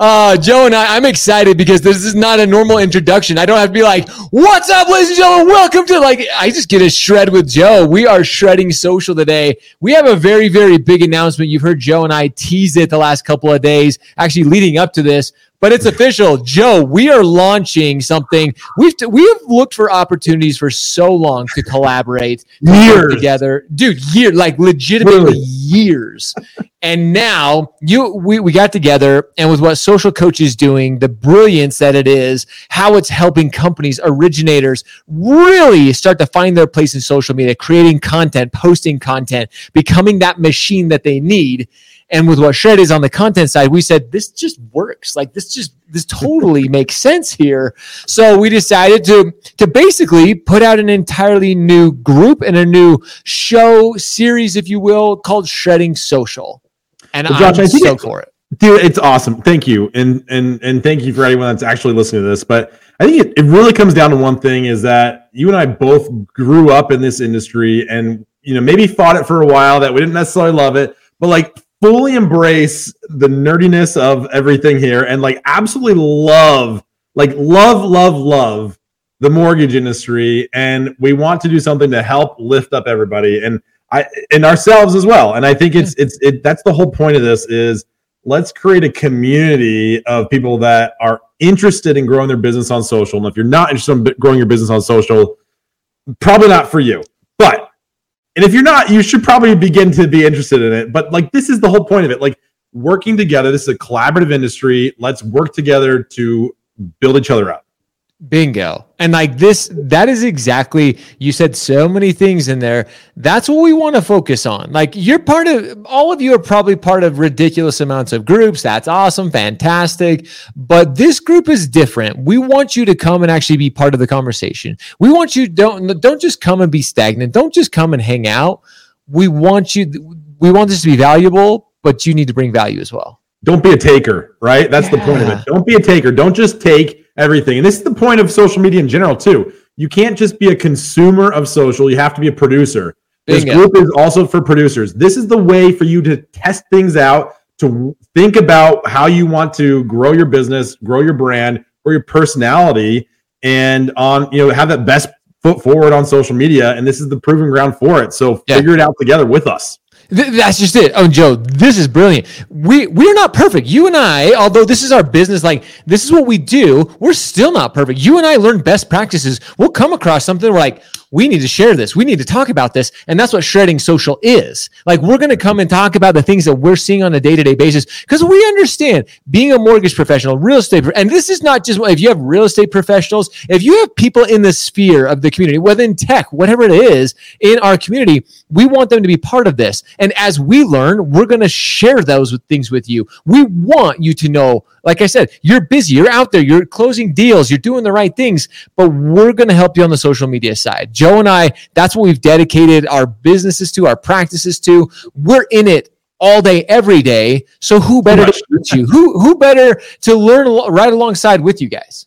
Uh, Joe and I, I'm excited because this is not a normal introduction. I don't have to be like, what's up, ladies and gentlemen? Welcome to like, I just get a shred with Joe. We are shredding social today. We have a very, very big announcement. You've heard Joe and I tease it the last couple of days, actually leading up to this but it's official. Joe, we are launching something. We've t- we have looked for opportunities for so long to collaborate years together, dude. Year like legitimately really? years. And now you we, we got together and with what social coach is doing, the brilliance that it is, how it's helping companies, originators really start to find their place in social media, creating content, posting content, becoming that machine that they need and with what Shred is on the content side, we said this just works. Like this just this totally makes sense here. So we decided to to basically put out an entirely new group and a new show series, if you will, called Shredding Social. And well, Josh, I'm I think it, for it. Dude, it's awesome. Thank you. And and and thank you for anyone that's actually listening to this. But I think it, it really comes down to one thing is that you and I both grew up in this industry and you know maybe fought it for a while that we didn't necessarily love it, but like fully embrace the nerdiness of everything here and like absolutely love, like love, love, love the mortgage industry. And we want to do something to help lift up everybody and I and ourselves as well. And I think it's it's it that's the whole point of this is let's create a community of people that are interested in growing their business on social. And if you're not interested in growing your business on social, probably not for you. But and if you're not, you should probably begin to be interested in it. But like this is the whole point of it. Like working together. This is a collaborative industry. Let's work together to build each other up. Bingo. And like this, that is exactly, you said so many things in there. That's what we want to focus on. Like you're part of, all of you are probably part of ridiculous amounts of groups. That's awesome. Fantastic. But this group is different. We want you to come and actually be part of the conversation. We want you, don't, don't just come and be stagnant. Don't just come and hang out. We want you, we want this to be valuable, but you need to bring value as well. Don't be a taker, right? That's yeah. the point of it. Don't be a taker. Don't just take everything. And this is the point of social media in general, too. You can't just be a consumer of social, you have to be a producer. This Bingo. group is also for producers. This is the way for you to test things out, to think about how you want to grow your business, grow your brand, or your personality, and on you know have that best foot forward on social media. And this is the proving ground for it. So yeah. figure it out together with us. Th- that's just it. Oh, Joe, this is brilliant. We we're not perfect. You and I, although this is our business, like this is what we do, we're still not perfect. You and I learn best practices. We'll come across something we're like, we need to share this. We need to talk about this. And that's what shredding social is. Like we're going to come and talk about the things that we're seeing on a day to day basis because we understand being a mortgage professional, real estate, and this is not just if you have real estate professionals, if you have people in the sphere of the community, whether in tech, whatever it is in our community, we want them to be part of this. And as we learn, we're going to share those things with you. We want you to know, like I said, you're busy, you're out there, you're closing deals, you're doing the right things, but we're going to help you on the social media side. Joe and I, that's what we've dedicated our businesses to, our practices to. We're in it all day, every day. So who better to teach you? Who who better to learn right alongside with you guys?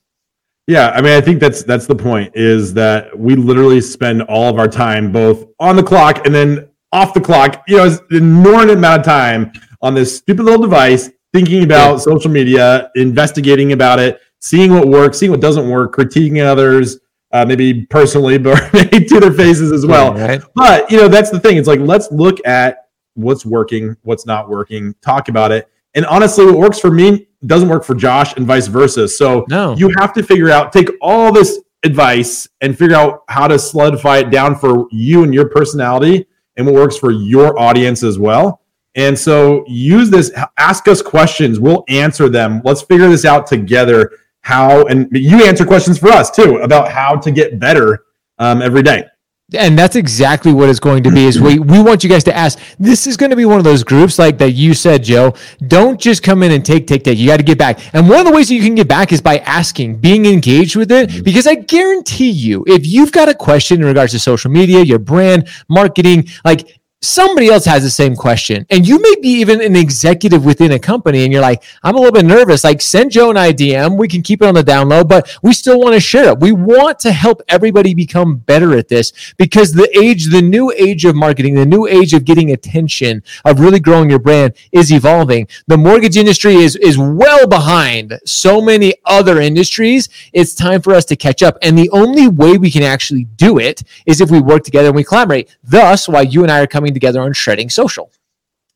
Yeah, I mean, I think that's that's the point. Is that we literally spend all of our time both on the clock and then off the clock. You know, an inordinate amount of time on this stupid little device, thinking about yeah. social media, investigating about it, seeing what works, seeing what doesn't work, critiquing others, uh, maybe personally, but maybe to their faces as well. Yeah, right. But you know, that's the thing. It's like let's look at what's working, what's not working, talk about it. And honestly, what works for me doesn't work for Josh, and vice versa. So no. you have to figure out, take all this advice and figure out how to solidify it down for you and your personality and what works for your audience as well. And so use this, ask us questions. We'll answer them. Let's figure this out together how and you answer questions for us too about how to get better um, every day. And that's exactly what it's going to be. Is we we want you guys to ask. This is going to be one of those groups like that you said, Joe. Don't just come in and take, take, take. You got to get back. And one of the ways that you can get back is by asking, being engaged with it. Mm-hmm. Because I guarantee you, if you've got a question in regards to social media, your brand, marketing, like somebody else has the same question. And you may be even an executive within a company and you're like i'm a little bit nervous. Like send joe an idm we can keep it on the down low but we still want to share it. We want to help everybody become better at this because the age the new age of marketing the new age of getting attention of really growing your brand is evolving. The mortgage industry is is well behind so many other industries. It's time for us to catch up. And the only way we can actually do it is if we work together and we collaborate. Thus why you and i are coming coming together on shredding social.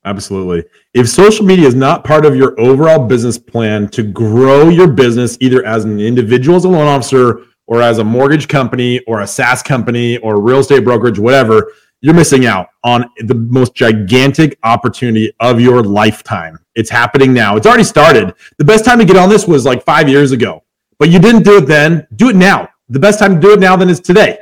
Absolutely. If social media is not part of your overall business plan to grow your business, either as an individual, as a loan officer, or as a mortgage company, or a SaaS company, or real estate brokerage, whatever, you're missing out on the most gigantic opportunity of your lifetime. It's happening now. It's already started. The best time to get on this was like five years ago, but you didn't do it then. Do it now. The best time to do it now then is today.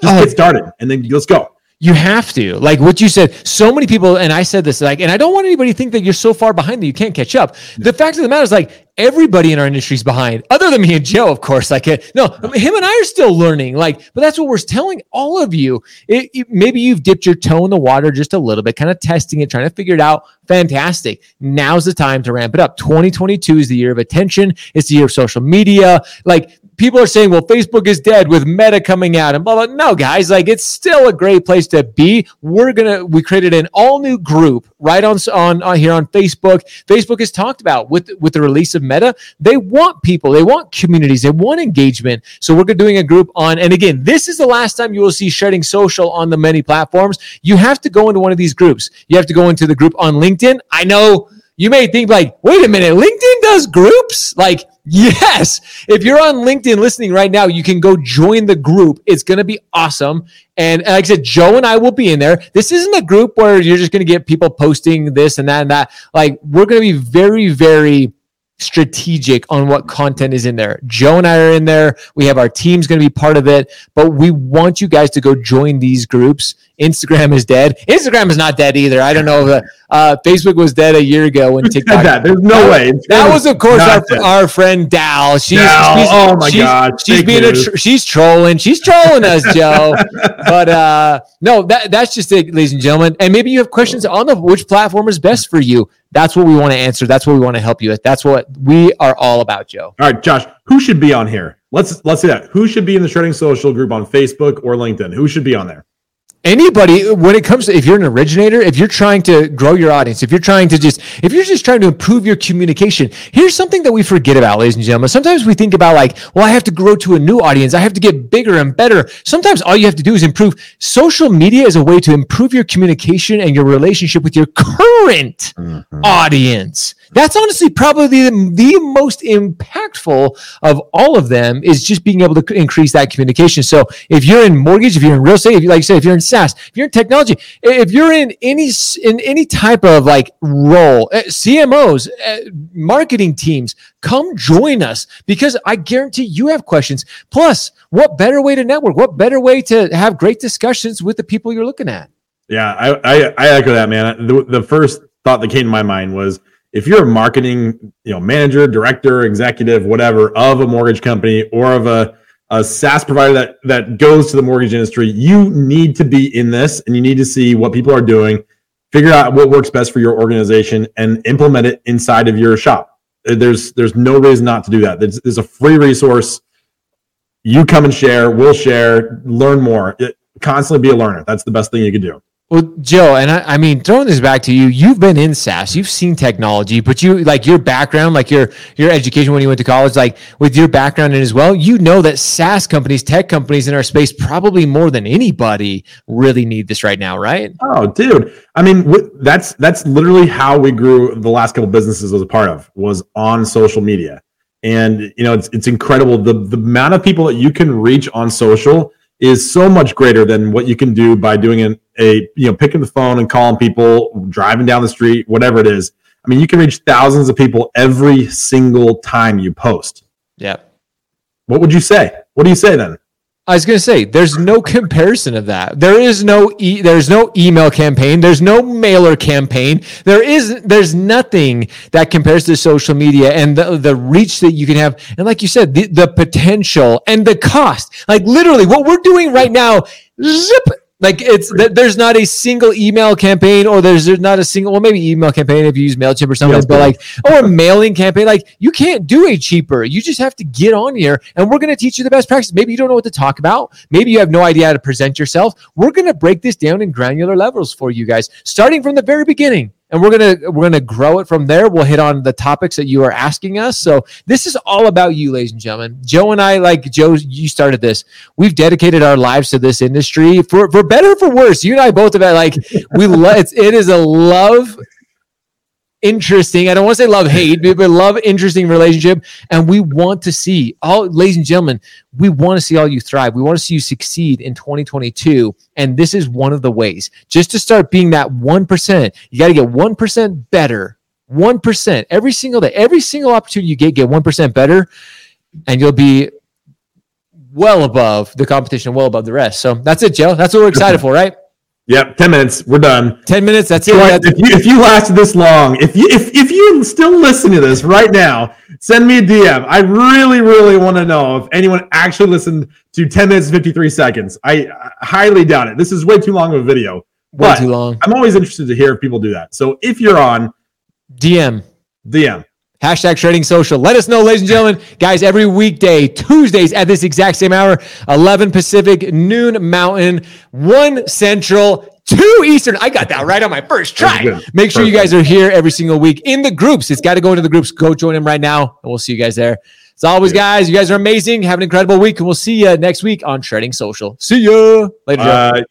Just oh. get started and then let's go. You have to. Like what you said, so many people, and I said this, like, and I don't want anybody to think that you're so far behind that you can't catch up. The fact of the matter is, like, everybody in our industry is behind, other than me and Joe, of course. Like, no, him and I are still learning. Like, but that's what we're telling all of you. It, it, maybe you've dipped your toe in the water just a little bit, kind of testing it, trying to figure it out. Fantastic. Now's the time to ramp it up. 2022 is the year of attention. It's the year of social media. Like, people are saying, well, Facebook is dead with Meta coming out and blah, blah. No, guys, like it's still a great place to be. We're going to, we created an all new group right on, on, on here on Facebook. Facebook has talked about with, with the release of Meta, they want people, they want communities, they want engagement. So we're doing a group on, and again, this is the last time you will see Shredding Social on the many platforms. You have to go into one of these groups. You have to go into the group on LinkedIn. I know you may think like, wait a minute, LinkedIn does groups? Like, yes. If you're on LinkedIn listening right now, you can go join the group. It's going to be awesome. And like I said, Joe and I will be in there. This isn't a group where you're just going to get people posting this and that and that. Like, we're going to be very, very strategic on what content is in there. Joe and I are in there. We have our team's going to be part of it, but we want you guys to go join these groups. Instagram is dead. Instagram is not dead either. I don't know. If, uh, Facebook was dead a year ago when TikTok. that. There's no way. that was, of course, our, our friend Dal. She's, Dal. she's oh my she's, god, she's being a tr- she's trolling. She's trolling us, Joe. but uh, no, that that's just it, ladies and gentlemen. And maybe you have questions on the which platform is best for you. That's what we want to answer. That's what we want to help you with. That's what we are all about, Joe. All right, Josh, who should be on here? Let's let's see that. Who should be in the Shredding Social group on Facebook or LinkedIn? Who should be on there? Anybody when it comes to if you're an originator if you're trying to grow your audience if you're trying to just if you're just trying to improve your communication here's something that we forget about ladies and gentlemen. Sometimes we think about like well i have to grow to a new audience. I have to get bigger and better. Sometimes all you have to do is improve. Social media is a way to improve your communication and your relationship with your current mm-hmm. audience that's honestly probably the, the most impactful of all of them is just being able to increase that communication so if you're in mortgage if you're in real estate if you like I said if you're in SaaS, if you're in technology, if you're in any in any type of like role, eh, CMOs, eh, marketing teams, come join us because I guarantee you have questions. Plus, what better way to network? What better way to have great discussions with the people you're looking at? Yeah, I I, I echo that, man. The, the first thought that came to my mind was if you're a marketing, you know, manager, director, executive, whatever of a mortgage company or of a a SaaS provider that that goes to the mortgage industry, you need to be in this and you need to see what people are doing, figure out what works best for your organization, and implement it inside of your shop. There's there's no reason not to do that. There's, there's a free resource. You come and share. We'll share. Learn more. It, constantly be a learner. That's the best thing you can do. Well, Joe, and I, I, mean, throwing this back to you, you've been in SaaS, you've seen technology, but you like your background, like your your education when you went to college, like with your background in as well, you know that SaaS companies, tech companies in our space, probably more than anybody, really need this right now, right? Oh, dude, I mean, that's that's literally how we grew. The last couple businesses I was a part of was on social media, and you know, it's it's incredible the the amount of people that you can reach on social is so much greater than what you can do by doing an, a you know picking the phone and calling people, driving down the street, whatever it is. I mean, you can reach thousands of people every single time you post. Yeah. What would you say? What do you say then? I was going to say, there's no comparison of that. There is no e- there's no email campaign. There's no mailer campaign. There is there's nothing that compares to social media and the, the reach that you can have. And like you said, the, the potential and the cost. Like literally, what we're doing right now, zip like it's there's not a single email campaign, or there's, there's not a single well maybe email campaign if you use Mailchimp or something, but like or a mailing campaign. Like you can't do a cheaper. You just have to get on here, and we're going to teach you the best practice. Maybe you don't know what to talk about. Maybe you have no idea how to present yourself. We're going to break this down in granular levels for you guys, starting from the very beginning and we're gonna we're gonna grow it from there. We'll hit on the topics that you are asking us. So this is all about you, ladies and gentlemen. Joe and I, like Joe, you started this. We've dedicated our lives to this industry for for better for worse. You and I both have had like we love it's, it is a love interesting. I don't want to say love hate, but love interesting relationship. And we want to see all, ladies and gentlemen, we want to see all you thrive. We want to see you succeed in 2022. And this is one of the ways just to start being that 1%. You got to get 1% better. 1% every single day, every single opportunity you get, get 1% better. And you'll be well above the competition, well above the rest. So that's it, Joe. That's what we're excited for, right? Yep, ten minutes. We're done. Ten minutes. That's it. That's- if, you, if you lasted this long, if you if if you still listen to this right now, send me a DM. I really really want to know if anyone actually listened to ten minutes and fifty three seconds. I, I highly doubt it. This is way too long of a video. Way but too long. I'm always interested to hear if people do that. So if you're on DM, DM. Hashtag shredding social. Let us know, ladies and gentlemen. Guys, every weekday, Tuesdays at this exact same hour, 11 Pacific, noon Mountain, 1 Central, 2 Eastern. I got that right on my first try. Make sure Perfect. you guys are here every single week in the groups. It's got to go into the groups. Go join them right now, and we'll see you guys there. As always, guys, you guys are amazing. Have an incredible week, and we'll see you next week on Shredding Social. See ya. Later.